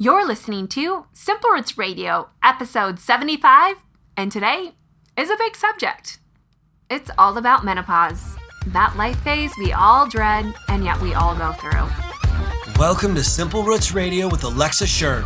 You're listening to Simple Roots Radio, episode 75, and today is a big subject. It's all about menopause, that life phase we all dread and yet we all go through. Welcome to Simple Roots Radio with Alexa Schirm.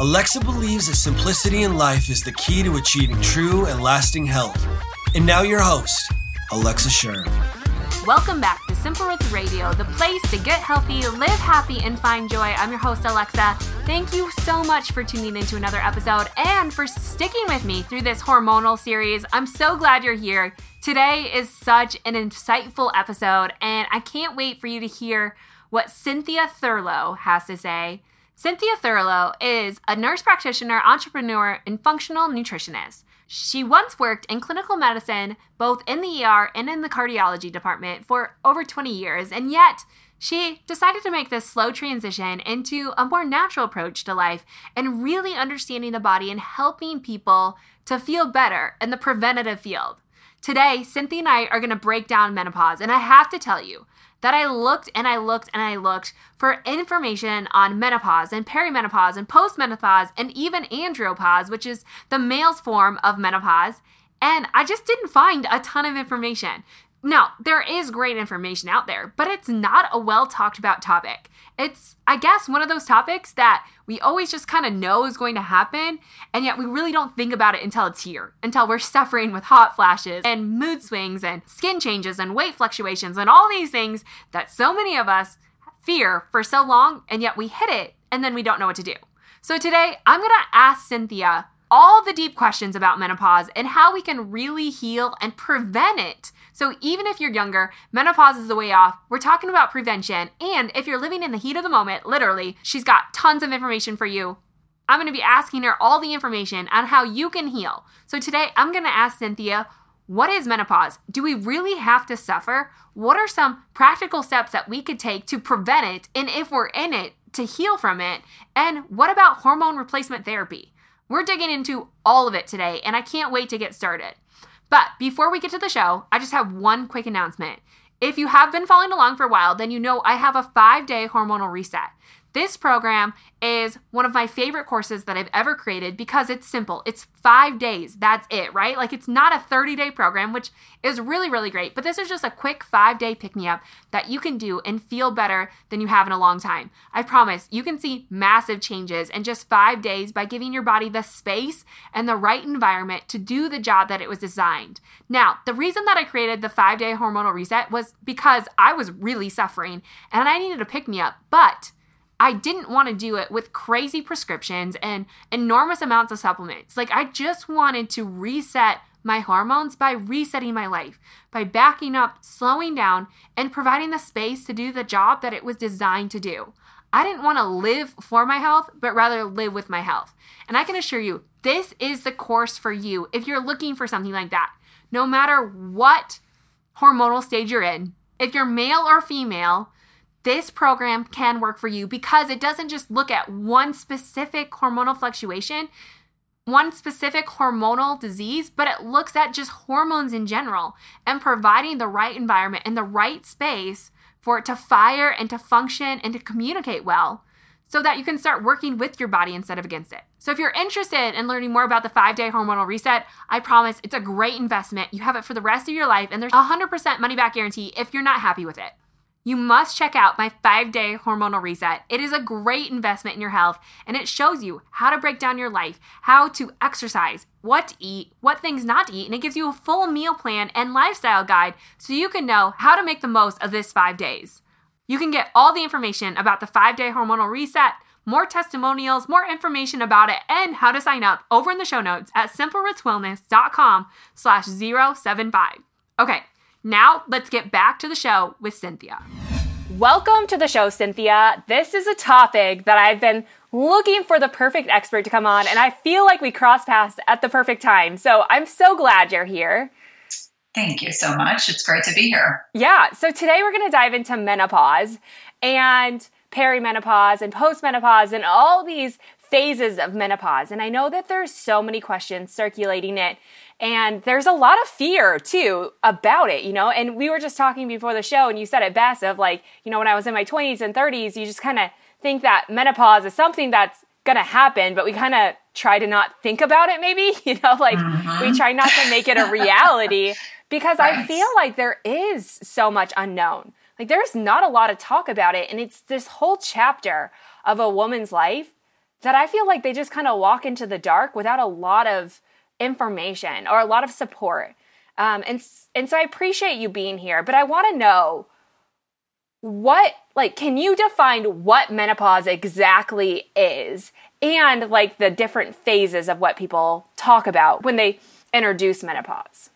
Alexa believes that simplicity in life is the key to achieving true and lasting health. And now, your host, Alexa Schirm. Welcome back to Simple Roots Radio, the place to get healthy, live happy, and find joy. I'm your host, Alexa. Thank you so much for tuning into another episode and for sticking with me through this hormonal series. I'm so glad you're here. Today is such an insightful episode, and I can't wait for you to hear what Cynthia Thurlow has to say. Cynthia Thurlow is a nurse practitioner, entrepreneur, and functional nutritionist. She once worked in clinical medicine, both in the ER and in the cardiology department, for over 20 years, and yet she decided to make this slow transition into a more natural approach to life and really understanding the body and helping people to feel better in the preventative field. Today, Cynthia and I are going to break down menopause, and I have to tell you, that I looked and I looked and I looked for information on menopause and perimenopause and postmenopause and even andropause, which is the male's form of menopause. And I just didn't find a ton of information. Now, there is great information out there, but it's not a well talked about topic. It's, I guess, one of those topics that we always just kind of know is going to happen, and yet we really don't think about it until it's here, until we're suffering with hot flashes and mood swings and skin changes and weight fluctuations and all these things that so many of us fear for so long, and yet we hit it and then we don't know what to do. So today, I'm gonna ask Cynthia all the deep questions about menopause and how we can really heal and prevent it so even if you're younger, menopause is the way off. We're talking about prevention. And if you're living in the heat of the moment, literally, she's got tons of information for you. I'm going to be asking her all the information on how you can heal. So today I'm going to ask Cynthia, what is menopause? Do we really have to suffer? What are some practical steps that we could take to prevent it? And if we're in it, to heal from it? And what about hormone replacement therapy? We're digging into all of it today, and I can't wait to get started. But before we get to the show, I just have one quick announcement. If you have been following along for a while, then you know I have a five day hormonal reset. This program is one of my favorite courses that I've ever created because it's simple. It's five days. That's it, right? Like it's not a 30 day program, which is really, really great. But this is just a quick five day pick me up that you can do and feel better than you have in a long time. I promise you can see massive changes in just five days by giving your body the space and the right environment to do the job that it was designed. Now, the reason that I created the five day hormonal reset was because I was really suffering and I needed a pick me up. But I didn't want to do it with crazy prescriptions and enormous amounts of supplements. Like, I just wanted to reset my hormones by resetting my life, by backing up, slowing down, and providing the space to do the job that it was designed to do. I didn't want to live for my health, but rather live with my health. And I can assure you, this is the course for you if you're looking for something like that. No matter what hormonal stage you're in, if you're male or female, this program can work for you because it doesn't just look at one specific hormonal fluctuation, one specific hormonal disease, but it looks at just hormones in general and providing the right environment and the right space for it to fire and to function and to communicate well so that you can start working with your body instead of against it. So if you're interested in learning more about the 5-day hormonal reset, I promise it's a great investment. You have it for the rest of your life and there's a 100% money back guarantee if you're not happy with it you must check out my five day hormonal reset. It is a great investment in your health and it shows you how to break down your life, how to exercise, what to eat, what things not to eat, and it gives you a full meal plan and lifestyle guide so you can know how to make the most of this five days. You can get all the information about the five day hormonal reset, more testimonials, more information about it, and how to sign up over in the show notes at simplerootswellness.com slash 075. Okay, now, let's get back to the show with Cynthia. Welcome to the show, Cynthia. This is a topic that I've been looking for the perfect expert to come on, and I feel like we crossed paths at the perfect time. So I'm so glad you're here. Thank you so much. It's great to be here. Yeah. So today we're going to dive into menopause and perimenopause and postmenopause and all these phases of menopause. And I know that there's so many questions circulating it and there's a lot of fear too about it, you know? And we were just talking before the show and you said it best of like, you know, when I was in my 20s and 30s, you just kind of think that menopause is something that's going to happen, but we kind of try to not think about it maybe, you know, like mm-hmm. we try not to make it a reality because right. I feel like there is so much unknown. Like there's not a lot of talk about it and it's this whole chapter of a woman's life that I feel like they just kind of walk into the dark without a lot of information or a lot of support. Um, and and so I appreciate you being here, but I want to know what like can you define what menopause exactly is and like the different phases of what people talk about when they introduce menopause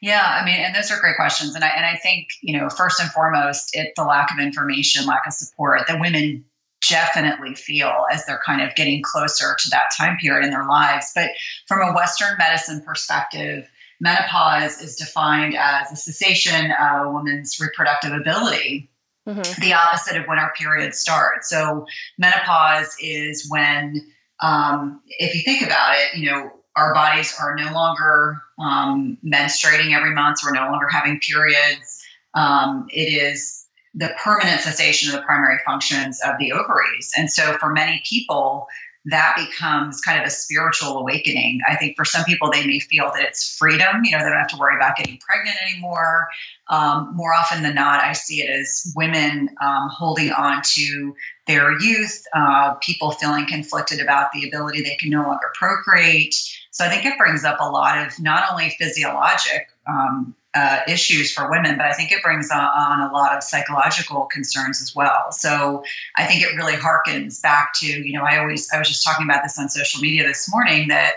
yeah i mean and those are great questions and i and i think you know first and foremost it's the lack of information lack of support that women definitely feel as they're kind of getting closer to that time period in their lives but from a western medicine perspective menopause is defined as a cessation of a woman's reproductive ability Mm-hmm. the opposite of when our period starts. So menopause is when, um, if you think about it, you know, our bodies are no longer um, menstruating every month. So we're no longer having periods. Um, it is the permanent cessation of the primary functions of the ovaries. And so for many people, that becomes kind of a spiritual awakening. I think for some people, they may feel that it's freedom. You know, they don't have to worry about getting pregnant anymore. Um, more often than not, I see it as women um, holding on to their youth, uh, people feeling conflicted about the ability they can no longer procreate. So I think it brings up a lot of not only physiologic um, uh, issues for women, but I think it brings on, a lot of psychological concerns as well. So I think it really harkens back to, you know, I always, I was just talking about this on social media this morning that,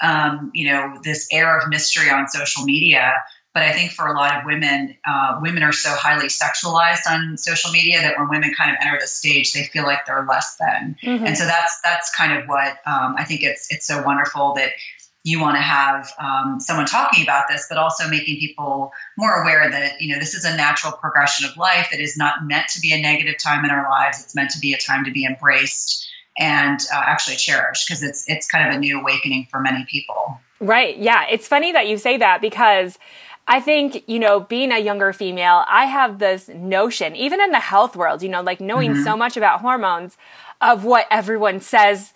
um, you know, this air of mystery on social media. But I think for a lot of women, uh, women are so highly sexualized on social media that when women kind of enter the stage, they feel like they're less than. Mm-hmm. And so that's that's kind of what um, I think it's it's so wonderful that you want to have um, someone talking about this, but also making people more aware that you know this is a natural progression of life. It is not meant to be a negative time in our lives. It's meant to be a time to be embraced and uh, actually cherished because it's it's kind of a new awakening for many people. Right. Yeah. It's funny that you say that because. I think, you know, being a younger female, I have this notion, even in the health world, you know, like knowing mm-hmm. so much about hormones of what everyone says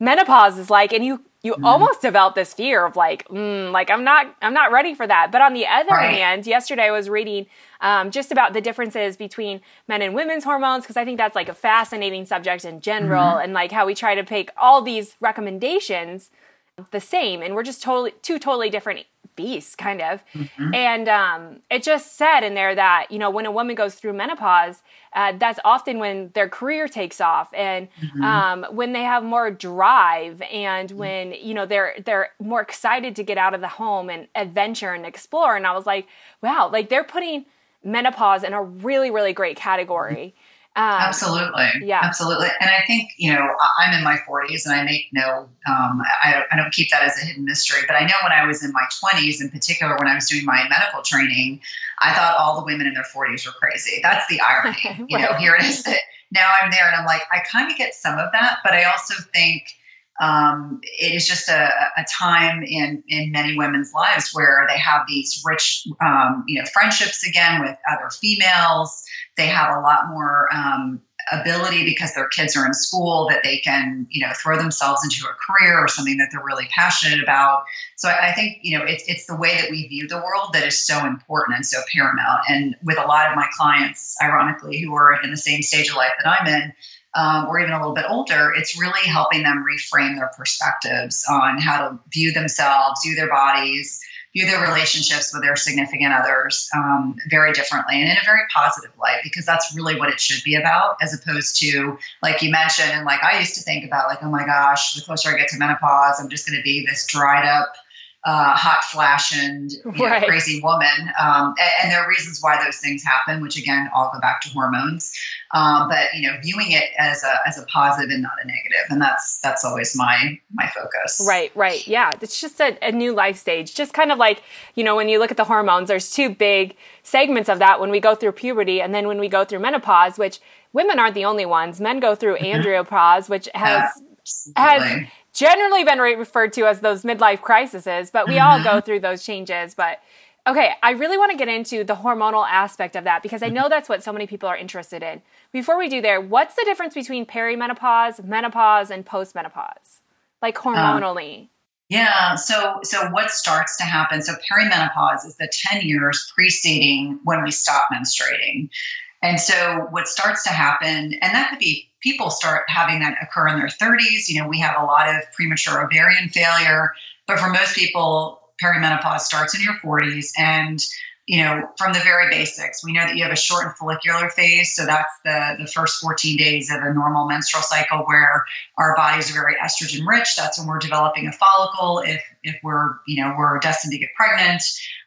menopause is like. And you you mm-hmm. almost develop this fear of like, mm, like I'm not, I'm not ready for that. But on the other right. hand, yesterday I was reading um, just about the differences between men and women's hormones because I think that's like a fascinating subject in general, mm-hmm. and like how we try to pick all these recommendations the same, and we're just totally two totally different beasts, kind of. Mm-hmm. And um, it just said in there that you know when a woman goes through menopause, uh, that's often when their career takes off, and mm-hmm. um, when they have more drive, and mm-hmm. when you know they're they're more excited to get out of the home and adventure and explore. And I was like, wow, like they're putting menopause in a really really great category. Um, absolutely. Yeah. Absolutely. And I think, you know, I'm in my 40s and I make no, um, I, I don't keep that as a hidden mystery, but I know when I was in my 20s, in particular, when I was doing my medical training, I thought all the women in their 40s were crazy. That's the irony. right. You know, here it is that now I'm there and I'm like, I kind of get some of that, but I also think, um, it is just a, a, time in, in many women's lives where they have these rich, um, you know, friendships again with other females. They have a lot more um, ability because their kids are in school that they can, you know, throw themselves into a career or something that they're really passionate about. So I, I think, you know, it's, it's the way that we view the world that is so important and so paramount. And with a lot of my clients, ironically, who are in the same stage of life that I'm in, um, or even a little bit older, it's really helping them reframe their perspectives on how to view themselves, view their bodies, view their relationships with their significant others um, very differently and in a very positive light because that's really what it should be about as opposed to like you mentioned and like i used to think about like oh my gosh the closer i get to menopause i'm just going to be this dried up uh, hot flash and right. know, crazy woman. Um, and, and, there are reasons why those things happen, which again all go back to hormones. Um, but you know, viewing it as a as a positive and not a negative, and that's that's always my my focus. Right, right, yeah. It's just a, a new life stage. Just kind of like you know, when you look at the hormones, there's two big segments of that when we go through puberty, and then when we go through menopause, which women aren't the only ones. Men go through mm-hmm. andropause, which has has generally been referred to as those midlife crises, but we mm-hmm. all go through those changes. But Okay, I really want to get into the hormonal aspect of that because I know that's what so many people are interested in. Before we do there, what's the difference between perimenopause, menopause, and postmenopause? Like uh, hormonally. yeah, so so what starts to happen? So perimenopause is the 10 years preceding when we stop menstruating. And so what starts to happen, and that could be people start having that occur in their 30s. You know, we have a lot of premature ovarian failure, but for most people, perimenopause starts in your 40s. And, you know, from the very basics, we know that you have a shortened follicular phase. So that's the, the first 14 days of a normal menstrual cycle where our bodies are very estrogen rich. That's when we're developing a follicle. If, if we're, you know, we're destined to get pregnant,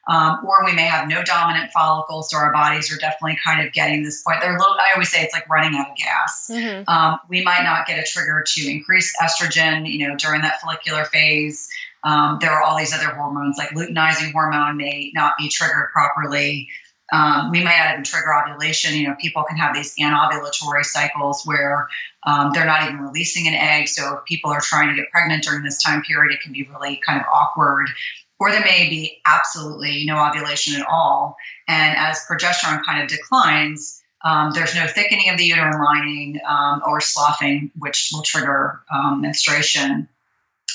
um, or we may have no dominant follicles, so our bodies are definitely kind of getting this point. They're little, I always say it's like running out of gas. Mm-hmm. Um, we might not get a trigger to increase estrogen, you know, during that follicular phase. Um, there are all these other hormones, like luteinizing hormone may not be triggered properly. Um, we might not even trigger ovulation. You know, people can have these anovulatory cycles where um, they're not even releasing an egg. So if people are trying to get pregnant during this time period, it can be really kind of awkward. Or there may be absolutely no ovulation at all. And as progesterone kind of declines, um, there's no thickening of the uterine lining um, or sloughing, which will trigger um, menstruation.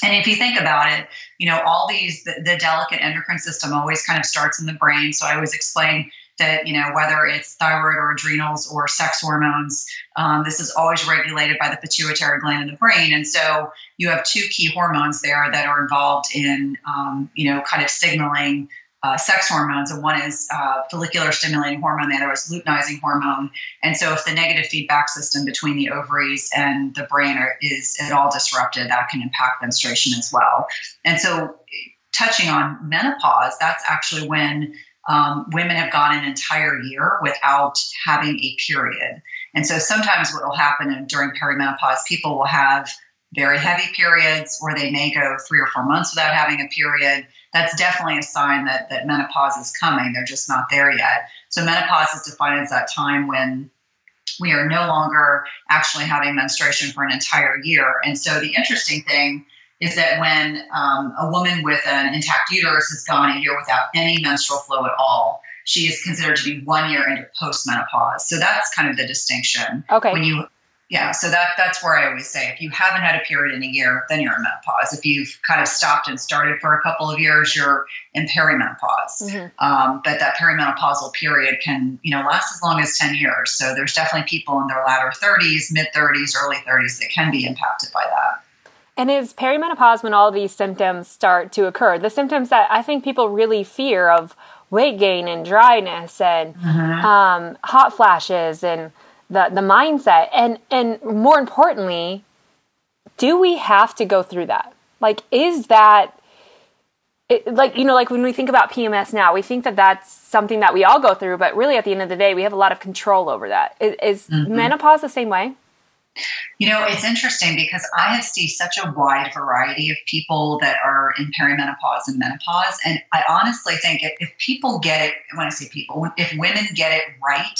And if you think about it, you know, all these, the, the, delicate endocrine system always kind of starts in the brain. So I always explain that, you know, whether it's thyroid or adrenals or sex hormones, um, this is always regulated by the pituitary gland in the brain. And so you have two key hormones there that are involved in, um, you know, kind of signaling uh, sex hormones, and one is uh, follicular stimulating hormone, the other is luteinizing hormone. And so, if the negative feedback system between the ovaries and the brain are, is at all disrupted, that can impact menstruation as well. And so, touching on menopause, that's actually when um, women have gone an entire year without having a period. And so, sometimes what will happen during perimenopause, people will have very heavy periods, or they may go three or four months without having a period that's definitely a sign that, that menopause is coming. They're just not there yet. So menopause is defined as that time when we are no longer actually having menstruation for an entire year. And so the interesting thing is that when um, a woman with an intact uterus has gone a year without any menstrual flow at all, she is considered to be one year into postmenopause. So that's kind of the distinction. Okay. When you yeah, so that that's where I always say if you haven't had a period in a year, then you're in menopause. If you've kind of stopped and started for a couple of years, you're in perimenopause. Mm-hmm. Um, but that perimenopausal period can you know last as long as ten years. So there's definitely people in their latter 30s, mid 30s, early 30s that can be impacted by that. And is perimenopause when all these symptoms start to occur? The symptoms that I think people really fear of weight gain and dryness and mm-hmm. um, hot flashes and the the mindset and and more importantly do we have to go through that like is that it, like you know like when we think about pms now we think that that's something that we all go through but really at the end of the day we have a lot of control over that is, is mm-hmm. menopause the same way you know it's interesting because i have seen such a wide variety of people that are in perimenopause and menopause and i honestly think if, if people get it when i say people if women get it right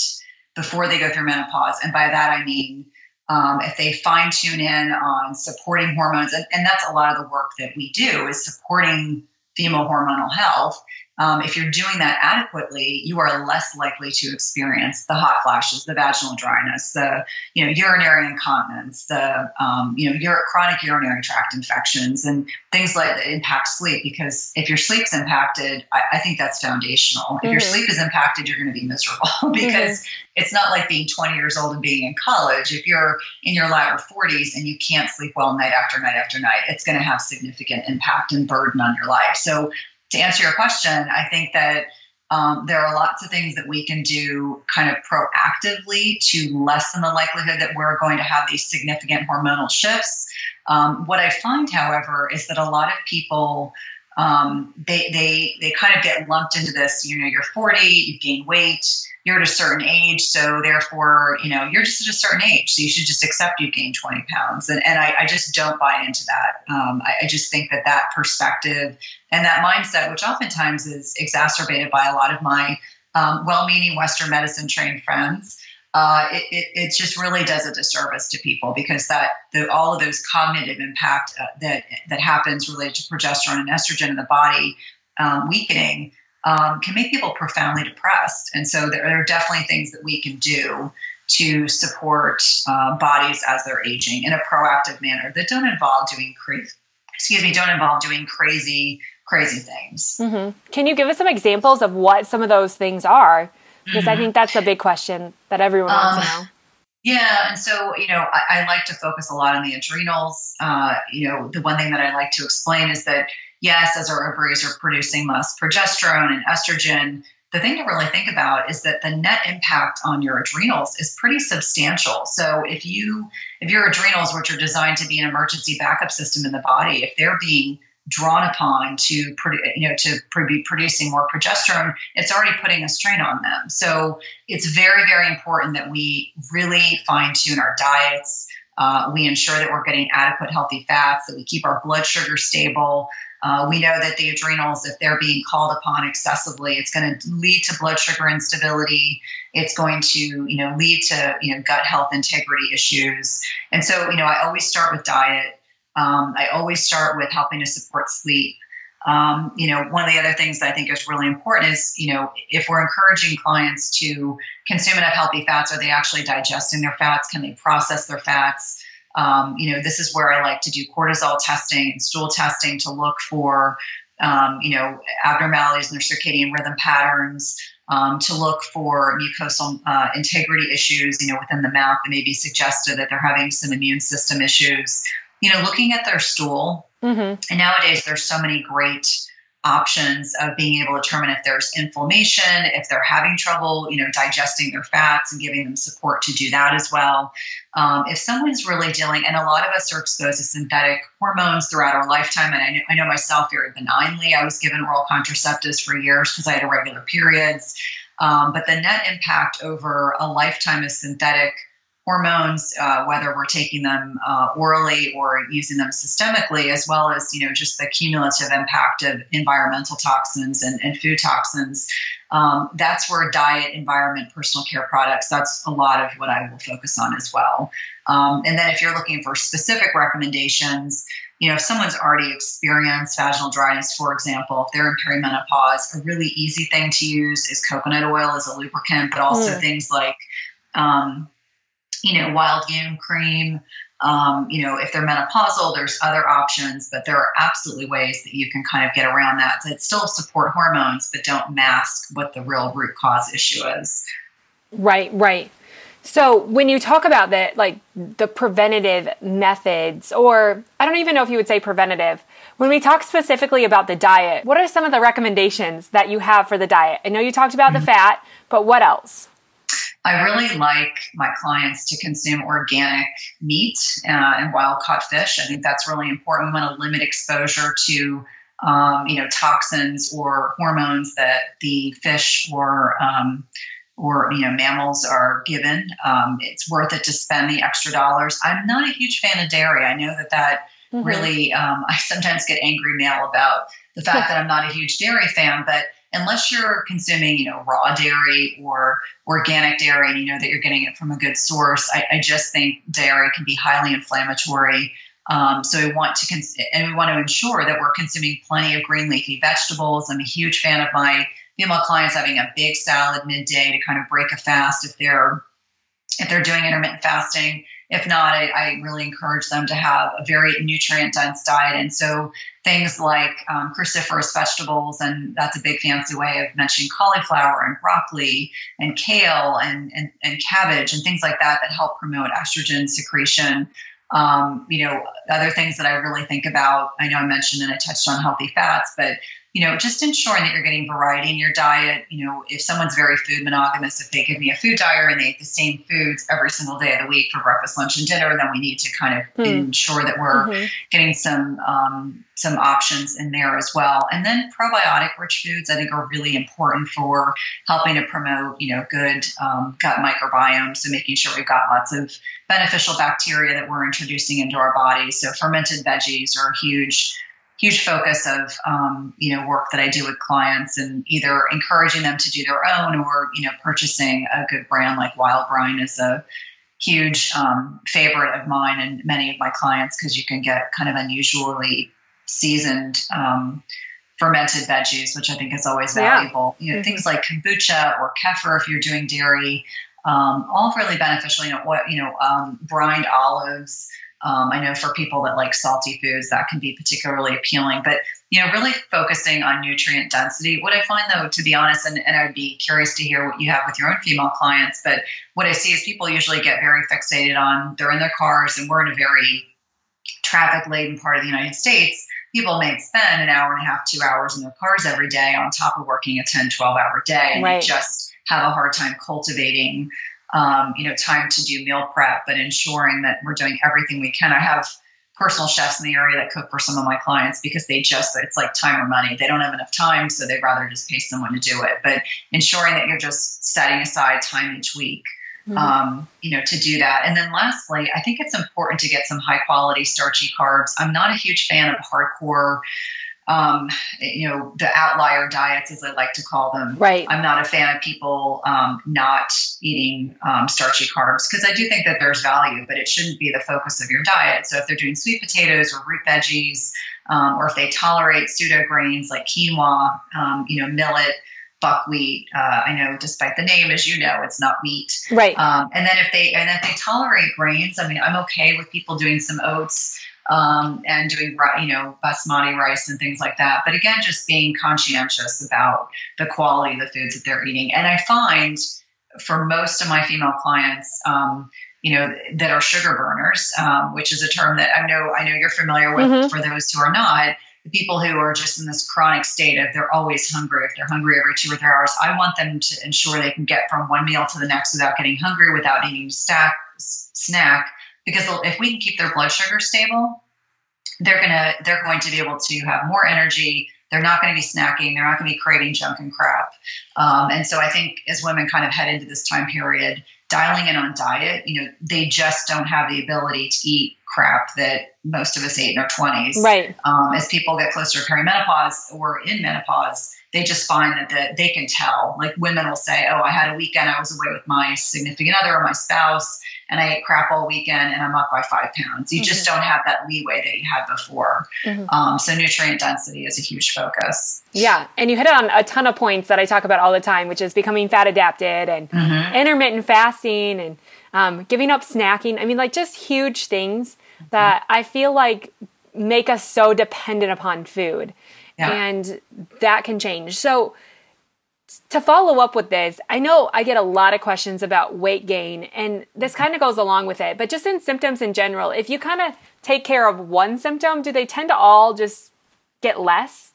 before they go through menopause. And by that, I mean, um, if they fine tune in on supporting hormones, and, and that's a lot of the work that we do is supporting female hormonal health um, if you're doing that adequately, you are less likely to experience the hot flashes, the vaginal dryness, the you know urinary incontinence, the um, you know ur- chronic urinary tract infections, and things like that impact sleep. Because if your sleep's impacted, I, I think that's foundational. Mm-hmm. If your mm-hmm. sleep is impacted, you're going to be miserable because mm-hmm. it's not like being 20 years old and being in college. If you're in your latter 40s and you can't sleep well night after night after night, it's going to have significant impact and burden on your life. So to answer your question, I think that um, there are lots of things that we can do kind of proactively to lessen the likelihood that we're going to have these significant hormonal shifts. Um, what I find, however, is that a lot of people um, they they they kind of get lumped into this. You know, you're 40, you gain weight, you're at a certain age, so therefore, you know, you're just at a certain age, so you should just accept you've gained 20 pounds. And, and I, I just don't buy into that. Um, I, I, just think that that perspective and that mindset, which oftentimes is exacerbated by a lot of my um, well-meaning Western medicine trained friends, uh, it, it, it, just really does a disservice to people because that the, all of those cognitive impact uh, that that happens related to progesterone and estrogen in the body um, weakening um, can make people profoundly depressed. And so there, are definitely things that we can do to support uh, bodies as they're aging in a proactive manner that don't involve doing crazy, excuse me, don't involve doing crazy, crazy things. Mm-hmm. Can you give us some examples of what some of those things are? Because. I think that's a big question that everyone wants um, to know. Yeah, and so you know, I, I, like to focus a lot on the adrenals. Uh, you know, the one thing that I like to explain is that yes, as our ovaries are producing less progesterone and estrogen, the thing to really think about is that the net impact on your adrenals is pretty substantial. So if you if your adrenals, which are designed to be an emergency backup system in the body, if they're being drawn upon to you know to be producing more progesterone it's already putting a strain on them. So it's very very important that we really fine tune our diets. Uh, we ensure that we're getting adequate healthy fats that we keep our blood sugar stable. Uh, we know that the adrenals if they're being called upon excessively it's going to lead to blood sugar instability. It's going to you know lead to you know gut health integrity issues. And so you know i always start with diet um, I always start with helping to support sleep. Um, you know, one of the other things that I think is really important is, you know, if we're encouraging clients to consume enough healthy fats, are they actually digesting their fats? Can they process their fats? Um, you know, this is where I like to do cortisol testing and stool testing to look for, um, you know, abnormalities in their circadian rhythm patterns, um, to look for mucosal uh, integrity issues, you know, within the mouth that may be suggested that they're having some immune system issues you know, looking at their stool. Mm-hmm. And nowadays, there's so many great options of being able to determine if there's inflammation, if they're having trouble, you know, digesting their fats and giving them support to do that as well. Um, if someone's really dealing, and a lot of us are exposed to synthetic hormones throughout our lifetime, and I know, I know myself very benignly, I was given oral contraceptives for years because I had irregular periods. Um, but the net impact over a lifetime of synthetic hormones, uh, whether we're taking them uh, orally or using them systemically, as well as you know just the cumulative impact of environmental toxins and, and food toxins. Um, that's where diet, environment, personal care products. That's a lot of what I will focus on as well. Um, and then if you're looking for specific recommendations. You know, if someone's already experienced vaginal dryness, for example, if they're in perimenopause, a really easy thing to use is coconut oil as a lubricant, but also mm. things like um, you know, wild yam cream. Um, you know, if they're menopausal, there's other options, but there are absolutely ways that you can kind of get around that that still support hormones, but don't mask what the real root cause issue is. Right, right. So when you talk about that, like the preventative methods, or I don't even know if you would say preventative, when we talk specifically about the diet, what are some of the recommendations that you have for the diet? I know you talked about mm-hmm. the fat, but what else? I really like my clients to consume organic meat uh, and wild caught fish. I think that's really important. We want to limit exposure to um, you know toxins or hormones that the fish or um, or you know mammals are given. Um, it's worth it to spend the extra dollars. I'm not a huge fan of dairy. I know that that mm-hmm. really um, I sometimes get angry mail about the fact that I'm not a huge dairy fan, but unless you're consuming, you know, raw dairy or organic dairy and you know that you're getting it from a good source, I, I just think dairy can be highly inflammatory. Um, so we want to cons- and we want to ensure that we're consuming plenty of green leafy vegetables. I'm a huge fan of my female clients having a big salad midday to kind of break a fast if they're if they're doing intermittent fasting. If not, I, I really encourage them to have a very nutrient dense diet. And so things like um, cruciferous vegetables, and that's a big fancy way of mentioning cauliflower and broccoli and kale and, and, and cabbage and things like that that help promote estrogen secretion. Um, you know, other things that I really think about, I know I mentioned and I touched on healthy fats, but you know, just ensuring that you're getting variety in your diet. You know, if someone's very food monogamous, if they give me a food diary and they eat the same foods every single day of the week for breakfast, lunch, and dinner, then we need to kind of hmm. ensure that we're mm-hmm. getting some um, some options in there as well. And then probiotic rich foods, I think, are really important for helping to promote, you know, good um, gut microbiome. So making sure we've got lots of beneficial bacteria that we're introducing into our bodies. So fermented veggies are a huge huge focus of um, you know work that I do with clients and either encouraging them to do their own or you know purchasing a good brand like Wild Brine is a huge um, favorite of mine and many of my clients because you can get kind of unusually seasoned um, fermented veggies, which I think is always valuable. Yeah. You know, mm-hmm. things like kombucha or kefir if you're doing dairy, um, all really beneficial. You know, what you know, um, brined olives. Um, I know for people that like salty foods, that can be particularly appealing. But you know, really focusing on nutrient density. What I find, though, to be honest, and, and I'd be curious to hear what you have with your own female clients. But what I see is people usually get very fixated on they're in their cars, and we're in a very traffic laden part of the United States people may spend an hour and a half, two hours in their cars every day on top of working a 10, 12 hour day. And right. just have a hard time cultivating, um, you know, time to do meal prep, but ensuring that we're doing everything we can. I have personal chefs in the area that cook for some of my clients because they just, it's like time or money. They don't have enough time, so they'd rather just pay someone to do it. But ensuring that you're just setting aside time each week Mm-hmm. Um, you know, to do that. And then lastly, I think it's important to get some high quality starchy carbs. I'm not a huge fan of hardcore, um, you know, the outlier diets, as I like to call them. Right. I'm not a fan of people um, not eating um, starchy carbs because I do think that there's value, but it shouldn't be the focus of your diet. So if they're doing sweet potatoes or root veggies, um, or if they tolerate pseudo grains like quinoa, um, you know, millet buckwheat. Uh, I know, despite the name, as you know, it's not wheat. Right. Um, and then if they and if they tolerate grains, I mean, I'm okay with people doing some oats um, and doing you know basmati rice and things like that. But again, just being conscientious about the quality of the foods that they're eating. And I find for most of my female clients. Um, you know that are sugar burners, um, which is a term that I know I know you're familiar with. Mm-hmm. For those who are not, the people who are just in this chronic state of they're always hungry, if they're hungry every two or three hours, I want them to ensure they can get from one meal to the next without getting hungry, without needing to stack, snack. Because if we can keep their blood sugar stable, they're gonna they're going to be able to have more energy. They're not going to be snacking. They're not going to be craving junk and crap. Um, and so I think as women kind of head into this time period, dialing in on diet, you know, they just don't have the ability to eat crap that most of us ate in our 20s. Right. Um, as people get closer to perimenopause or in menopause, they just find that the, they can tell. Like women will say, Oh, I had a weekend, I was away with my significant other or my spouse, and I ate crap all weekend and I'm up by five pounds. You mm-hmm. just don't have that leeway that you had before. Mm-hmm. Um, so, nutrient density is a huge focus. Yeah. And you hit on a ton of points that I talk about all the time, which is becoming fat adapted and mm-hmm. intermittent fasting and um, giving up snacking. I mean, like just huge things that I feel like make us so dependent upon food. Yeah. And that can change. So, to follow up with this, I know I get a lot of questions about weight gain, and this kind of goes along with it, but just in symptoms in general, if you kind of take care of one symptom, do they tend to all just get less?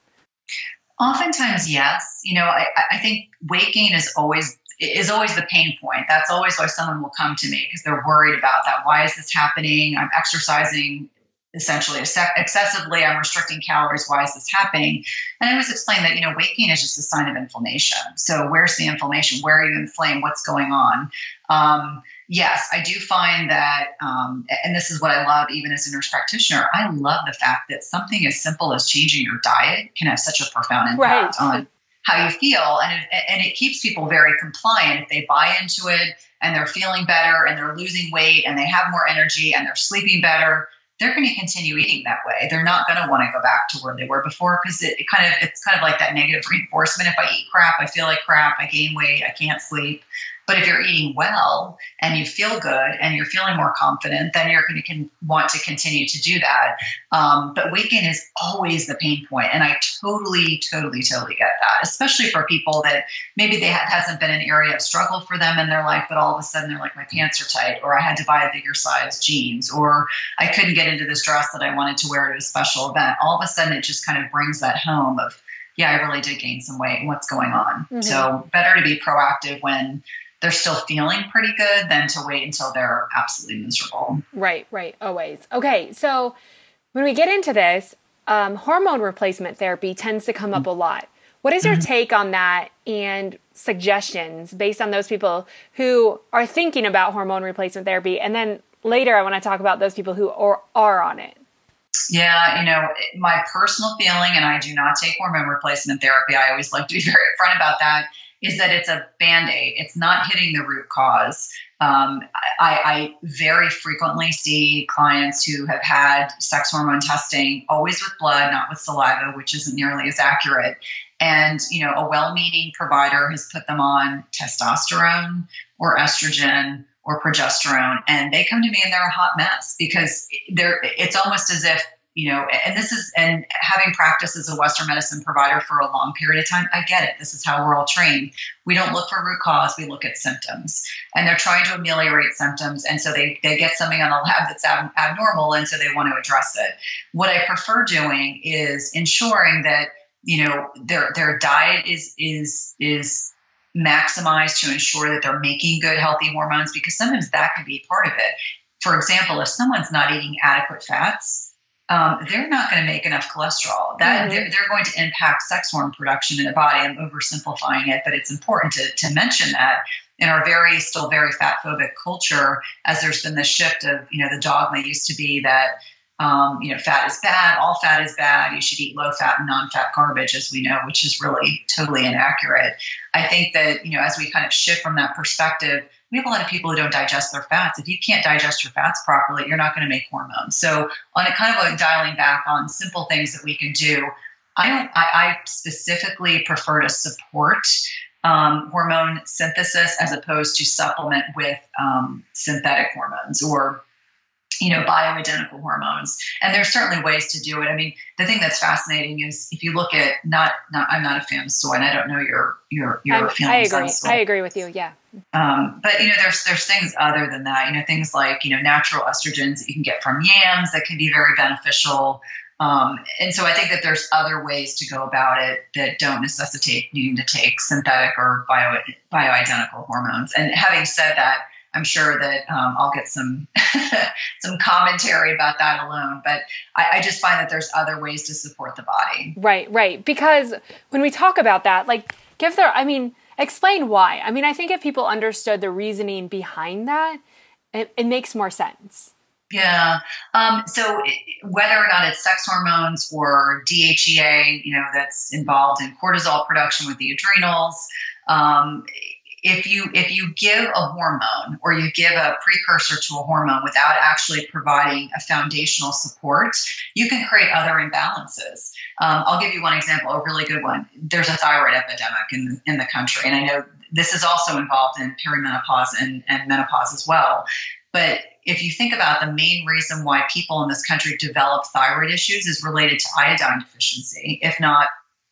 Oftentimes, yes. You know, I, I think weight gain is always is always the pain point. That's always why someone will come to me because they're worried about that. Why is this happening? I'm exercising essentially excessively. I'm restricting calories. Why is this happening? And I always explain that, you know, weight gain is just a sign of inflammation. So where's the inflammation? Where are you inflamed? What's going on? Um, yes, I do find that, um, and this is what I love even as a nurse practitioner, I love the fact that something as simple as changing your diet can have such a profound impact right. on how you feel and it, and it keeps people very compliant if they buy into it and they're feeling better and they're losing weight and they have more energy and they're sleeping better they're going to continue eating that way. They're not going to want to go back to where they were before because it, it, kind of it's kind of like that negative reinforcement. If i eat crap i feel like crap i gain weight i can't sleep but if you're eating well and you feel good and you're feeling more confident, then you're going to want to continue to do that. Um, but weight gain is always the pain point, and I totally, totally, totally get that. Especially for people that maybe they ha- hasn't been an area of struggle for them in their life, but all of a sudden they're like, my pants are tight, or I had to buy a bigger size jeans, or I couldn't get into this dress that I wanted to wear at a special event. All of a sudden, it just kind of brings that home of yeah, I really did gain some weight. What's going on? Mm-hmm. So better to be proactive when they're still feeling pretty good than to wait until they're absolutely miserable. Right, right, always. Okay, so when we get into this, um, hormone replacement therapy tends to come up a lot. What is your mm-hmm. take on that and suggestions based on those people who are thinking about hormone replacement therapy? And then later, I want to talk about those people who are, are on it. Yeah, you know, my personal feeling, and I do not take hormone replacement therapy. I always like to be very upfront about that is that it's a band aid. It's not hitting the root cause. Um, I, I, very frequently see clients who have had sex hormone testing, always with blood, not with saliva, which isn't nearly as accurate. And you know, a well-meaning provider has put them on testosterone or estrogen or progesterone, and they come to me and they're a hot mess because they're. It's almost as if you know, and this is, and having practiced as a Western medicine provider for a long period of time, I get it. This is how we're all trained. We don't look for root cause, we look at symptoms. And they're trying to ameliorate symptoms. And so they, they get something on the lab that's ab- abnormal, and so they want to address it. What I prefer doing is ensuring that, you know, their, their diet is, is, is, maximized to ensure that they're making good healthy hormones because sometimes that could be part of it for example if someone's not eating adequate fats um, they're not going to make enough cholesterol. That mm-hmm. they're, they're, going to impact sex hormone production in the body. I'm oversimplifying it, but it's important to, to mention that in our very still very fat phobic culture, as there's been this shift of you know the dogma used to be that um, you know fat is bad, all fat is bad. You should eat low fat and non fat garbage, as we know, which is really totally inaccurate. I think that you know as we kind of shift from that perspective we have a lot of people who don't digest their fats. If you can't digest your fats properly, you're not going to make hormones. So, on a kind of like dialing back on simple things that we can do, I don't. I, I specifically prefer to support um, hormone synthesis as opposed to supplement with um, synthetic hormones or you know, bioidentical hormones. And there's certainly ways to do it. I mean, the thing that's fascinating is if you look at not, not I'm not a fan of soy, and I don't know your your your feelings I agree. I agree with you. Yeah. Um, but you know, there's there's things other than that. You know, things like you know natural estrogens that you can get from yams that can be very beneficial. Um, and so I think that there's other ways to go about it that don't necessitate needing to take synthetic or bio bioidentical hormones. And having said that I'm sure that um, I'll get some some commentary about that alone. But I, I, just find that there's other ways to support the body. Right, right. Because when we talk about that, like give their, I mean, explain why. I mean, I think if people understood the reasoning behind that, it, it makes more sense. Yeah. Um, so whether or not it's sex hormones or DHEA, you know, that's involved in cortisol production with the adrenals, um, if you if you give a hormone or you give a precursor to a hormone without actually providing a foundational support, you can create other imbalances. Um, I'll give you one example, a really good one. There's a thyroid epidemic in in the country, and I know this is also involved in perimenopause and, and menopause as well. But if you think about the main reason why people in this country develop thyroid issues is related to iodine deficiency, if not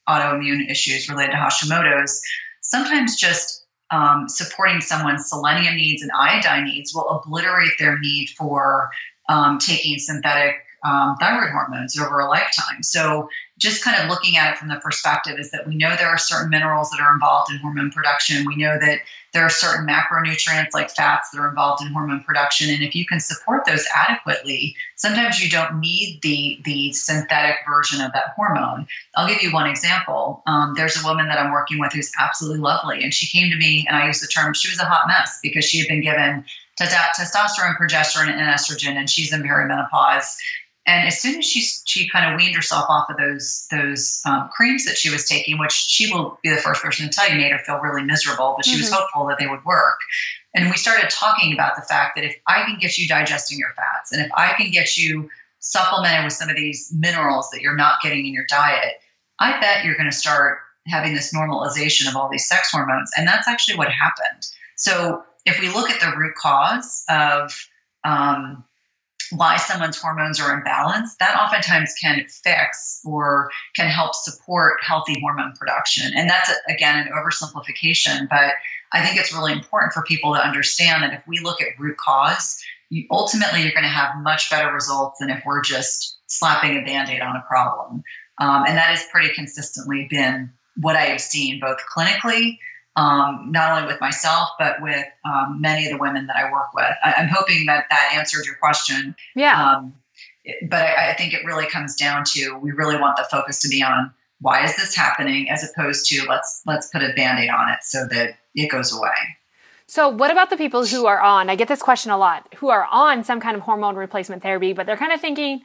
autoimmune issues related to Hashimoto's, sometimes just um, supporting someone's selenium needs and iodine needs will obliterate their need for um, taking synthetic um, thyroid hormones over a lifetime. So, just kind of looking at it from the perspective is that we know there are certain minerals that are involved in hormone production. We know that there are certain macronutrients like fats that are involved in hormone production. And if you can support those adequately, sometimes you don't need the, the synthetic version of that hormone. I'll give you one example. Um, there's a woman that I'm working with who's absolutely lovely. And she came to me, and I use the term, she was a hot mess because she had been given testosterone, progesterone, and estrogen, and she's in perimenopause. And as soon as she she kind of weaned herself off of those those um, creams that she was taking, which she will be the first person to tell you made her feel really miserable, but she mm-hmm. was hopeful that they would work. And we started talking about the fact that if I can get you digesting your fats, and if I can get you supplemented with some of these minerals that you're not getting in your diet, I bet you're going to start having this normalization of all these sex hormones. And that's actually what happened. So if we look at the root cause of um, why someone's hormones are imbalanced, that oftentimes can fix or can help support healthy hormone production. And that's, again, an oversimplification, but I think it's really important for people to understand that if we look at root cause, you, ultimately you're going to have much better results than if we're just slapping a band aid on a problem. Um, and that has pretty consistently been what I have seen both clinically um, not only with myself, but with um, many of the women that I work with. I, am hoping that that answered your question. Yeah. Um, but I, I, think it really comes down to we really want the focus to be on why is this happening, as opposed to let's let's put a band-aid on it so that it goes away. So, what about the people who are on? I get this question a lot. Who are on some kind of hormone replacement therapy, but they're kind of thinking,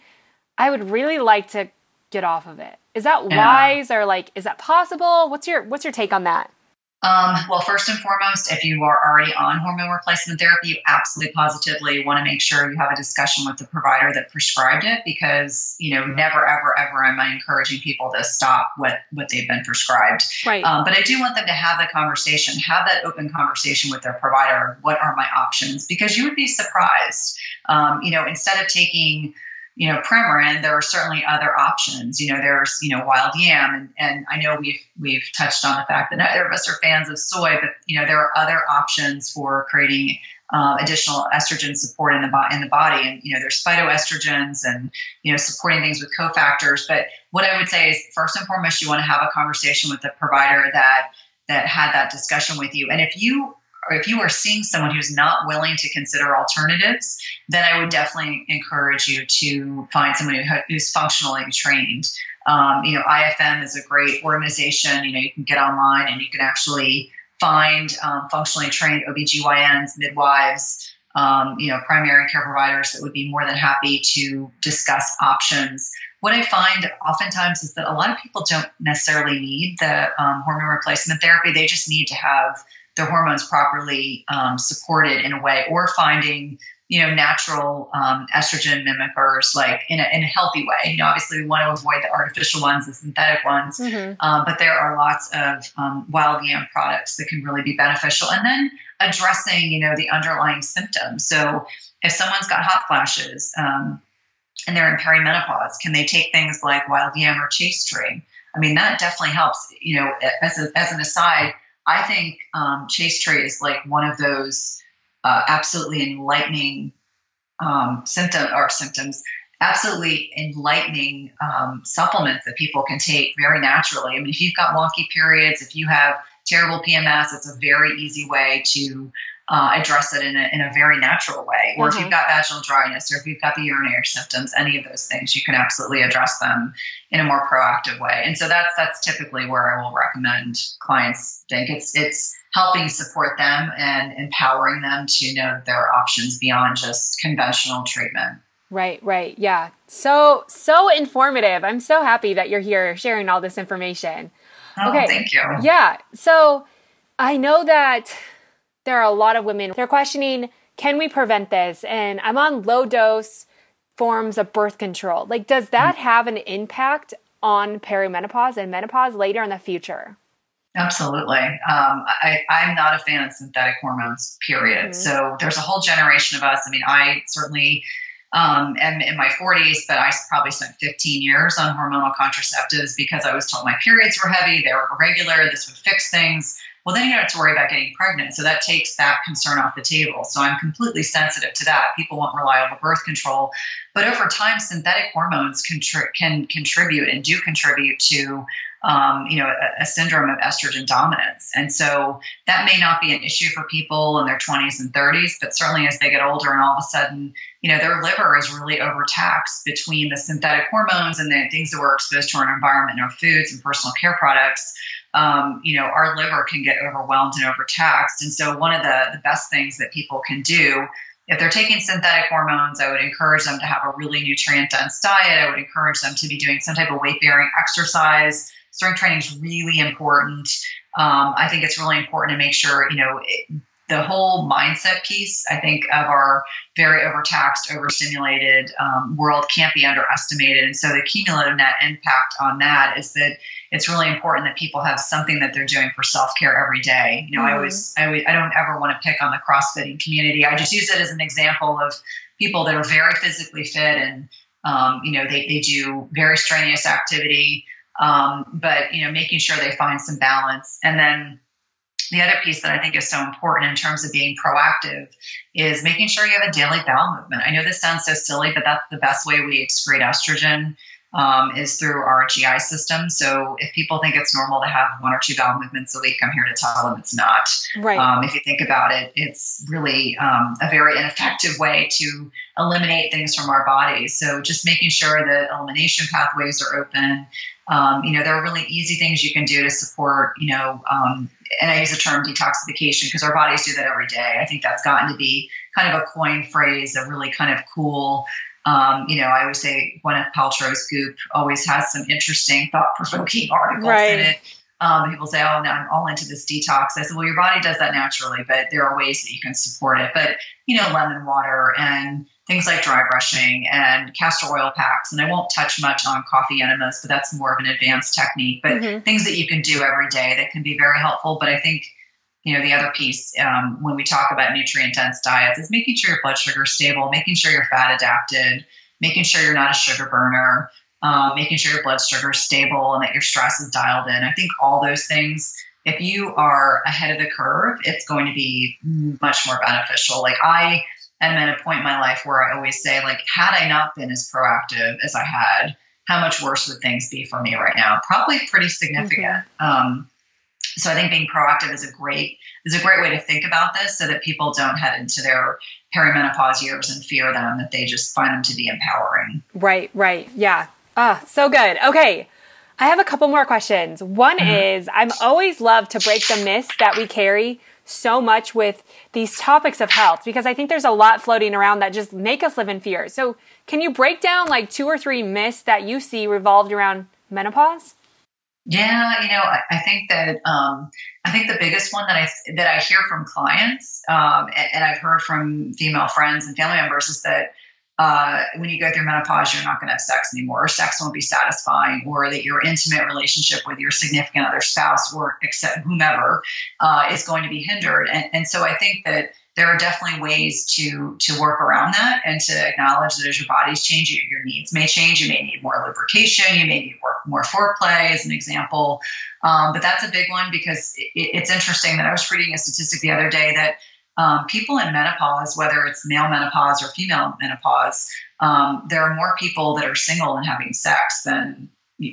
I would really like to get off of it. Is that yeah. wise or like is that possible? What's your what's your take on that? Um, well, first and foremost, if you are already on hormone replacement therapy, you absolutely positively want to make sure you have a discussion with the provider that prescribed it because, you know, never, ever, ever am I encouraging people to stop what, what they've been prescribed. Right. Um, but I do want them to have the conversation, have that open conversation with their provider. What are my options? Because you would be surprised. Um, you know, instead of taking, you know, Premarin, there are certainly other options. You know, there's, you know, wild yam. And, and I know we've, we've touched on the fact that neither of us are fans of soy, but, you know, there are other options for creating uh, additional estrogen support in the, bo- in the body. And, you know, there's phytoestrogens and, you know, supporting things with cofactors. But what I would say is first and foremost, you want to have a conversation with the provider that, that had that discussion with you. And if you or if you are seeing someone who's not willing to consider alternatives, then I would definitely encourage you to find someone who, who's functionally trained. Um, you know, IFM is a great organization. You know, you can get online and you can actually find um, functionally trained OBGYNs, midwives, um, you know, primary care providers that would be more than happy to discuss options. What I find oftentimes is that a lot of people don't necessarily need the um, hormone replacement therapy. They just need to have their hormones properly um, supported in a way, or finding you know natural um, estrogen mimickers like in a, in a healthy way. You know, obviously we want to avoid the artificial ones, the synthetic ones, mm-hmm. um, but there are lots of um, wild yam products that can really be beneficial. And then addressing you know the underlying symptoms. So if someone's got hot flashes um, and they're in perimenopause, can they take things like wild yam or chaste tree? I mean, that definitely helps. You know, as, a, as an aside, I think um, Chaste Tree is like one of those uh, absolutely enlightening um, symptom or symptoms, absolutely enlightening um, supplements that people can take very naturally. I mean, if you've got wonky periods, if you have terrible PMS, it's a very easy way to uh, address it in a, in a very natural way. Or mm-hmm. if you've got vaginal dryness or if you've got the urinary symptoms, any of those things, you can absolutely address them in a more proactive way. And so that's that's typically where I will recommend clients think it's it's helping support them and empowering them to know their options beyond just conventional treatment. Right, right. Yeah. So so informative. I'm so happy that you're here sharing all this information. Oh, okay. Thank you. Yeah. So I know that there are a lot of women they're questioning can we prevent this and i'm on low dose forms of birth control like does that mm-hmm. have an impact on perimenopause and menopause later in the future Absolutely. Um, I, am not a fan of synthetic hormones, period. Mm-hmm. So there's a whole generation of us. I mean, I certainly um, am in my 40s, but I probably spent 15 years on hormonal contraceptives because I was told my periods were heavy, they were irregular, this would fix things well, then you don't have to worry about getting pregnant. So that takes that concern off the table. So I'm completely sensitive to that. People want reliable birth control. But over time, synthetic hormones contri- can contribute and do contribute to um, you know, a, a, syndrome of estrogen dominance. And so that may not be an issue for people in their 20s and 30s, but certainly as they get older and all of a sudden, you know, their liver is really overtaxed between the synthetic hormones and the things that we're exposed to in our environment our foods and personal care products um, you know, our liver can get overwhelmed and overtaxed. And so, one of the, the best things that people can do if they're taking synthetic hormones, I would encourage them to have a really nutrient dense diet. I would encourage them to be doing some type of weight bearing exercise. Strength training is really important. Um, I think it's really important to make sure, you know, it, the whole mindset piece, I think, of our very overtaxed, overstimulated um, world can't be underestimated. And so the cumulative net impact on that is that it's really important that people have something that they're doing for self care every day. You know, mm-hmm. I always, I, I don't ever want to pick on the CrossFitting community. I just use it as an example of people that are very physically fit and, um, you know, they, they do very strenuous activity, um, but, you know, making sure they find some balance. And then, the other piece that I think is so important in terms of being proactive is making sure you have a daily bowel movement. I know this sounds so silly, but that's the best way we excrete estrogen um, is through our GI system. So if people think it's normal to have one or two bowel movements a week, I'm here to tell them it's not. Right. Um, if you think about it, it's really um, a very ineffective way to eliminate things from our bodies. So just making sure that elimination pathways are open. Um, you know, there are really easy things you can do to support, you know, um, and I use the term detoxification because our bodies do that every day. I think that's gotten to be kind of a coin phrase, a really kind of cool um, you know, I would say Gwyneth Paltrow's Goop always has some interesting, thought provoking articles right. in it. Um, people say, "Oh, now I'm all into this detox." I said, "Well, your body does that naturally, but there are ways that you can support it. But you know, lemon water and things like dry brushing and castor oil packs. And I won't touch much on coffee enemas, but that's more of an advanced technique. But mm-hmm. things that you can do every day that can be very helpful. But I think you know the other piece um, when we talk about nutrient dense diets is making sure your blood sugar is stable, making sure you're fat adapted, making sure you're not a sugar burner. Um, making sure your blood sugar is stable and that your stress is dialed in. I think all those things if you are ahead of the curve, it's going to be much more beneficial. Like I am at a point in my life where I always say, like, had I not been as proactive as I had, how much worse would things be for me right now? Probably pretty significant. Mm-hmm. Um, so I think being proactive is a great is a great way to think about this, so that people don't head into their perimenopause years and fear them; that they just find them to be empowering. Right. Right. Yeah. Ah, so good. Okay. I have a couple more questions. One mm-hmm. is I'm always love to break the myths that we carry so much with these topics of health because I think there's a lot floating around that just make us live in fear. So, can you break down like two or three myths that you see revolved around menopause? Yeah, you know, I, I think that um, I think the biggest one that I that I hear from clients um, and, and I've heard from female friends and family members is that uh, when you go through menopause, you're not going to have sex anymore, or sex won't be satisfying, or that your intimate relationship with your significant other spouse or except whomever uh, is going to be hindered. And, and so I think that there are definitely ways to to work around that and to acknowledge that as your body's changing, your needs may change. You may need more lubrication. You may need more, more foreplay, as an example. Um, but that's a big one because it, it's interesting that I was reading a statistic the other day that um, people in menopause, whether it's male menopause or female menopause, um, there are more people that are single and having sex than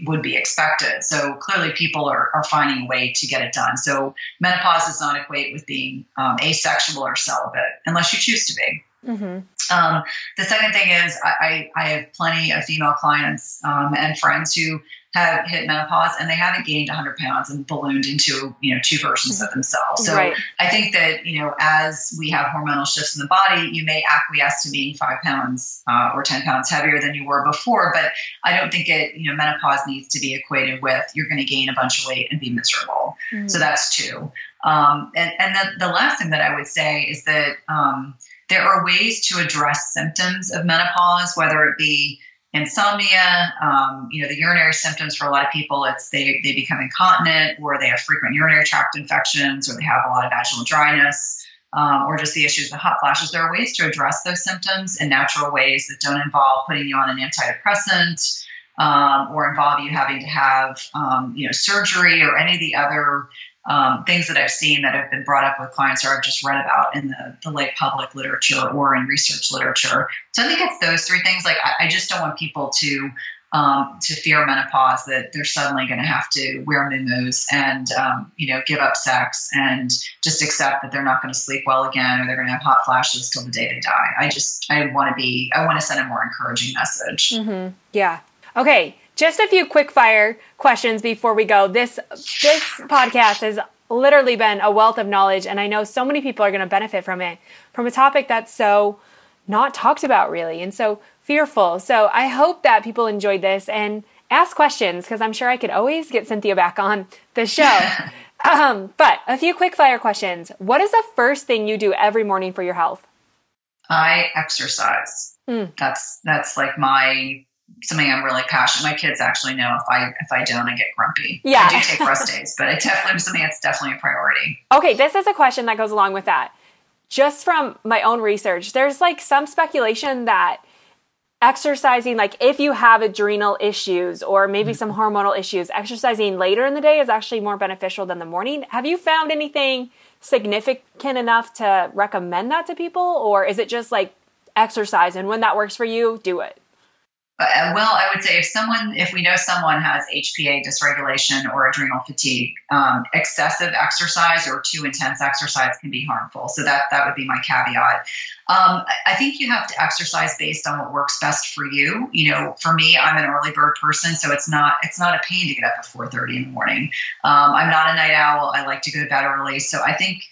would be expected. So clearly, people are, are finding a way to get it done. So menopause does not equate with being um, asexual or celibate unless you choose to be. Mm-hmm. Um, the second thing is, I, I, have plenty of female clients um, and friends who have hit menopause and they haven't gained 100 pounds and ballooned into you know two versions of themselves so right. i think that you know as we have hormonal shifts in the body you may acquiesce to being five pounds uh, or 10 pounds heavier than you were before but i don't think it you know menopause needs to be equated with you're going to gain a bunch of weight and be miserable mm-hmm. so that's two um, and and the, the last thing that i would say is that um, there are ways to address symptoms of menopause whether it be insomnia, um, you know, the urinary symptoms for a lot of people, it's they, they become incontinent or they have frequent urinary tract infections or they have a lot of vaginal dryness. Um, or just the issues of hot flashes. There are ways to address those symptoms in natural ways that don't involve putting you on an antidepressant um, or involve you having to have, um, you know, surgery or any of the other um, things that I've seen that have been brought up with clients or I've just read about in the, the lay public literature or in research literature. So I think it's those three things. Like I, I just don't want people to um, to fear menopause that they're suddenly going to have to wear muumuus and um, you know give up sex and just accept that they're not going to sleep well again or they're going to have hot flashes till the day they die. I just I want to be I want to send a more encouraging message. Mm-hmm. Yeah. Okay. Just a few quick fire questions before we go. This this podcast has literally been a wealth of knowledge and I know so many people are going to benefit from it from a topic that's so not talked about really and so fearful. So I hope that people enjoyed this and ask questions because I'm sure I could always get Cynthia back on the show. um, but a few quick fire questions. What is the first thing you do every morning for your health? I exercise. Mm. That's that's like my something I'm really passionate. My kids actually know if I if I don't, I get grumpy. Yeah, I do take rest days, but it definitely something that's definitely a priority. Okay, this is a question that goes along with that. Just from my own research, there's like some speculation that exercising, like if you have adrenal issues or maybe some hormonal issues, exercising later in the day is actually more beneficial than the morning. Have you found anything significant enough to recommend that to people, or is it just like exercise and when that works for you, do it? Uh, well, I would say if someone, if we know someone has HPA dysregulation or adrenal fatigue, um, excessive exercise or too intense exercise can be harmful. So that that would be my caveat. Um, I think you have to exercise based on what works best for you. You know, for me, I'm an early bird person, so it's not it's not a pain to get up at 4:30 in the morning. Um, I'm not a night owl. I like to go to bed early, so I think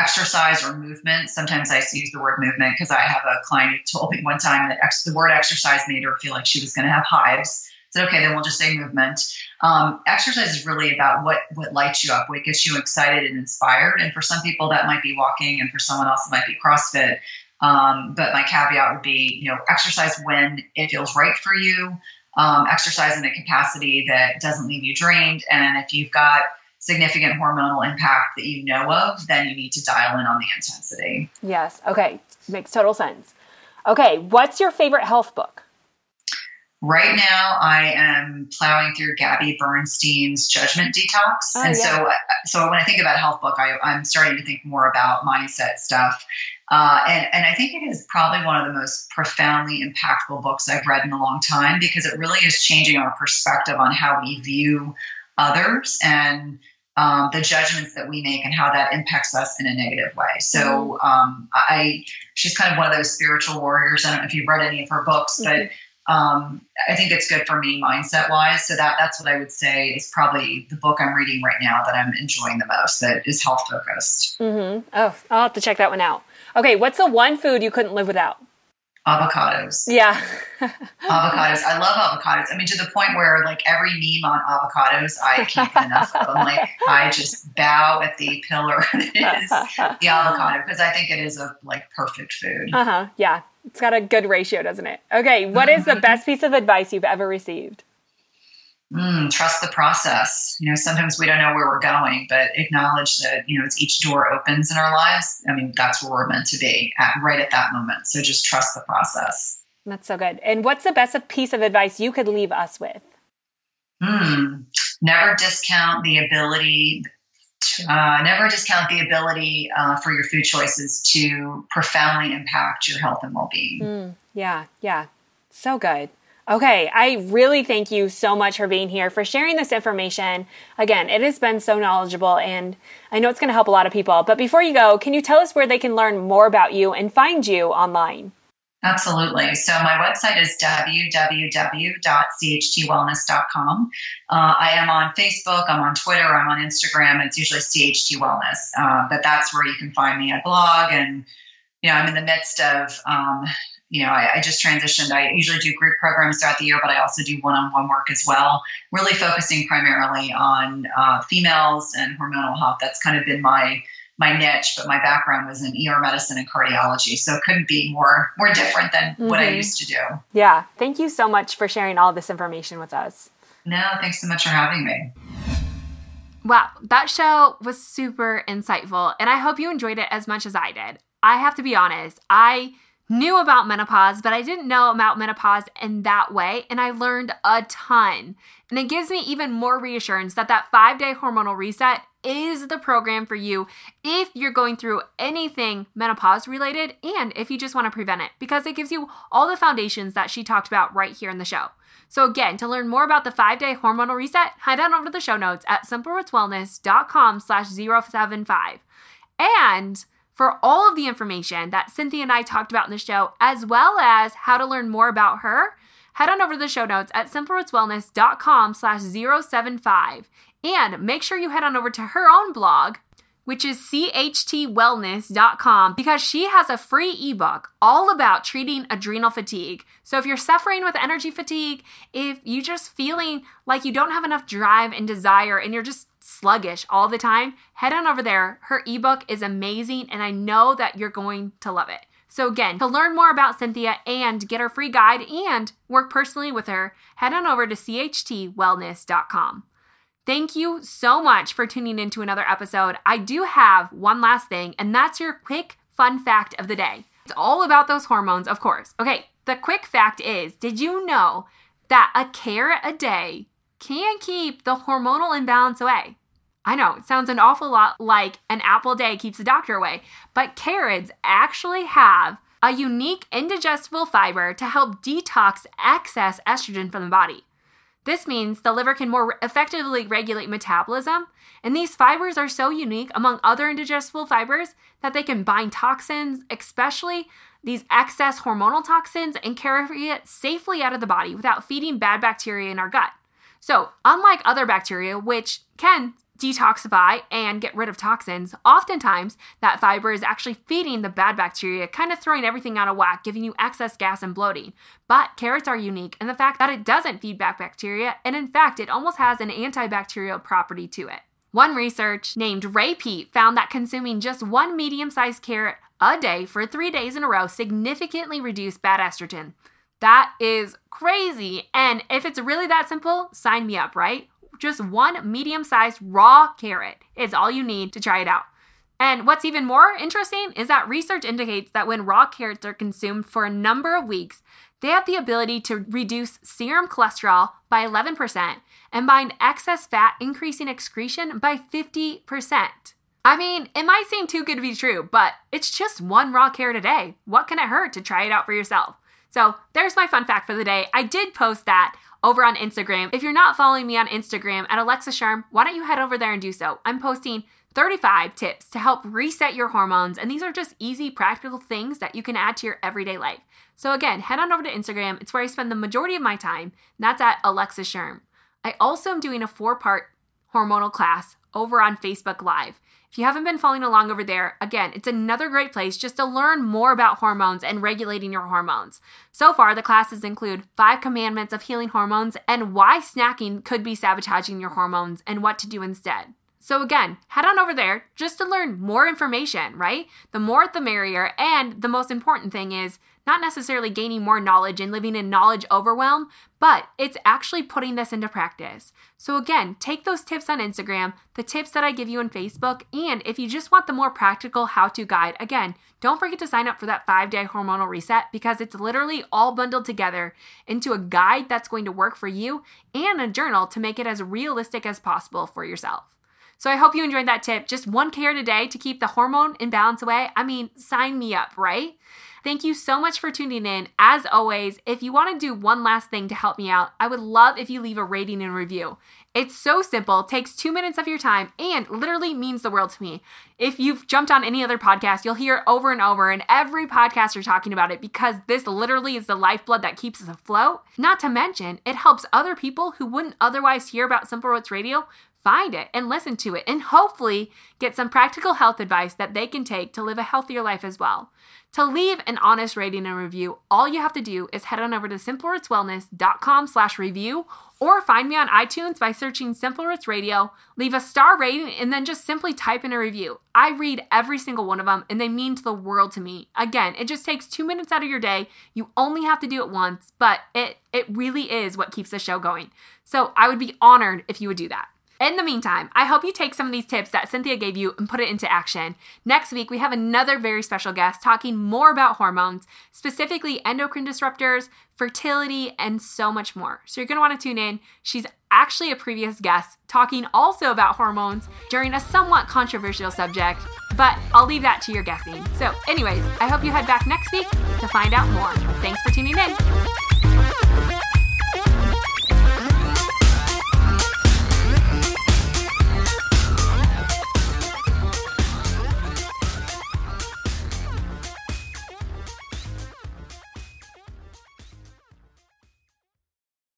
exercise or movement. Sometimes I use the word movement because I have a client who told me one time that ex- the word exercise made her feel like she was going to have hives. said, okay, then we'll just say movement. Um, exercise is really about what what lights you up, what gets you excited and inspired. And for some people, that might be walking, and for someone else, it might be CrossFit. Um, but my caveat would be, you know, exercise when it feels right for you. Um, exercise in a capacity that doesn't leave you drained, and if you've got significant hormonal impact that you know of, then you need to dial in on the intensity. Yes. Okay. Makes total sense. Okay. What's your favorite health book? Right now, I am plowing through Gabby Bernstein's Judgment Detox, oh, and yeah. so so when I think about health book, I, am starting to think more about mindset stuff, uh, and and I think it is probably one of the most profoundly impactful books I've read in a long time because it really is changing our perspective on how we view others and um, the judgments that we make and how that impacts us in a negative way. So mm-hmm. um, I, she's kind of one of those spiritual warriors. I don't know if you've read any of her books, but mm-hmm um, I think it's good for me mindset wise. So that that's what I would say is probably the book I'm reading right now that I'm enjoying the most. That is health focused. Mm-hmm. Oh, I'll have to check that one out. Okay, what's the one food you couldn't live without? Avocados. Yeah. avocados. I love avocados. I mean, to the point where like every meme on avocados, I can't get enough of them. Like I just bow at the pillar that is the avocado because I think it is a like perfect food. Uh huh. Yeah. It's got a good ratio, doesn't it? Okay, what is the best piece of advice you've ever received? Mm, trust the process. You know, sometimes we don't know where we're going, but acknowledge that, you know, as each door opens in our lives, I mean, that's where we're meant to be at right at that moment. So just trust the process. That's so good. And what's the best piece of advice you could leave us with? Hmm. Never discount the ability uh, never discount the ability uh, for your food choices to profoundly impact your health and well-being. Mm, yeah, yeah, so good. Okay, I really thank you so much for being here, for sharing this information. Again, it has been so knowledgeable, and I know it's going to help a lot of people. But before you go, can you tell us where they can learn more about you and find you online? Absolutely. So my website is www.chtwellness.com. Uh, I am on Facebook, I'm on Twitter, I'm on Instagram. It's usually CHT Wellness, uh, but that's where you can find me. I blog, and you know I'm in the midst of. Um, you know, I, I, just transitioned. I usually do group programs throughout the year, but I also do one-on-one work as well. Really focusing primarily on uh, females and hormonal health. That's kind of been my my niche, but my background was in ER medicine and cardiology, so it couldn't be more more different than mm-hmm. what I mm-hmm. used to do. Yeah, thank you so much for sharing all this information with us. No, thanks so much for having me. Wow, that show was super insightful, and I hope you enjoyed it as much as I did. I have to be honest, I knew about menopause, but I didn't know about menopause in that way, and I learned a ton. And it gives me even more reassurance that that five day hormonal reset is the program for you if you're going through anything menopause related and if you just want to prevent it because it gives you all the foundations that she talked about right here in the show. So again, to learn more about the five-day hormonal reset, head on over to the show notes at simplerootswellness.com slash 075. And for all of the information that Cynthia and I talked about in the show, as well as how to learn more about her, head on over to the show notes at simplerootswellness.com slash 075. And make sure you head on over to her own blog, which is chtwellness.com, because she has a free ebook all about treating adrenal fatigue. So if you're suffering with energy fatigue, if you're just feeling like you don't have enough drive and desire and you're just sluggish all the time, head on over there. Her ebook is amazing, and I know that you're going to love it. So, again, to learn more about Cynthia and get her free guide and work personally with her, head on over to chtwellness.com. Thank you so much for tuning into another episode. I do have one last thing, and that's your quick fun fact of the day. It's all about those hormones, of course. Okay, the quick fact is did you know that a carrot a day can keep the hormonal imbalance away? I know it sounds an awful lot like an apple a day keeps the doctor away, but carrots actually have a unique indigestible fiber to help detox excess estrogen from the body. This means the liver can more effectively regulate metabolism, and these fibers are so unique among other indigestible fibers that they can bind toxins, especially these excess hormonal toxins, and carry it safely out of the body without feeding bad bacteria in our gut. So, unlike other bacteria, which can detoxify and get rid of toxins, oftentimes that fiber is actually feeding the bad bacteria, kind of throwing everything out of whack, giving you excess gas and bloating. But carrots are unique in the fact that it doesn't feed back bacteria, and in fact, it almost has an antibacterial property to it. One research named Ray Peat found that consuming just one medium sized carrot a day for three days in a row significantly reduced bad estrogen. That is crazy. And if it's really that simple, sign me up, right? Just one medium sized raw carrot is all you need to try it out. And what's even more interesting is that research indicates that when raw carrots are consumed for a number of weeks, they have the ability to reduce serum cholesterol by 11% and bind excess fat, increasing excretion by 50%. I mean, it might seem too good to be true, but it's just one raw carrot a day. What can it hurt to try it out for yourself? So there's my fun fact for the day. I did post that over on Instagram. If you're not following me on Instagram at Alexa Schirm, why don't you head over there and do so? I'm posting 35 tips to help reset your hormones, and these are just easy, practical things that you can add to your everyday life. So again, head on over to Instagram. It's where I spend the majority of my time, and that's at Alexa Schirm. I also am doing a four-part hormonal class over on Facebook Live. If you haven't been following along over there, again, it's another great place just to learn more about hormones and regulating your hormones. So far, the classes include five commandments of healing hormones and why snacking could be sabotaging your hormones and what to do instead. So, again, head on over there just to learn more information, right? The more the merrier. And the most important thing is not necessarily gaining more knowledge and living in knowledge overwhelm, but it's actually putting this into practice. So, again, take those tips on Instagram, the tips that I give you on Facebook, and if you just want the more practical how to guide, again, don't forget to sign up for that five day hormonal reset because it's literally all bundled together into a guide that's going to work for you and a journal to make it as realistic as possible for yourself. So I hope you enjoyed that tip. Just one carrot a day to keep the hormone imbalance away. I mean, sign me up, right? Thank you so much for tuning in. As always, if you want to do one last thing to help me out, I would love if you leave a rating and review. It's so simple, takes two minutes of your time, and literally means the world to me. If you've jumped on any other podcast, you'll hear it over and over, and every podcaster talking about it because this literally is the lifeblood that keeps us afloat. Not to mention, it helps other people who wouldn't otherwise hear about Simple Roots Radio find it and listen to it and hopefully get some practical health advice that they can take to live a healthier life as well. To leave an honest rating and review, all you have to do is head on over to simplerootswellness.com slash review or find me on iTunes by searching Simple Roots Radio, leave a star rating, and then just simply type in a review. I read every single one of them and they mean the world to me. Again, it just takes two minutes out of your day. You only have to do it once, but it, it really is what keeps the show going. So I would be honored if you would do that. In the meantime, I hope you take some of these tips that Cynthia gave you and put it into action. Next week, we have another very special guest talking more about hormones, specifically endocrine disruptors, fertility, and so much more. So you're going to want to tune in. She's actually a previous guest talking also about hormones during a somewhat controversial subject, but I'll leave that to your guessing. So, anyways, I hope you head back next week to find out more. Thanks for tuning in.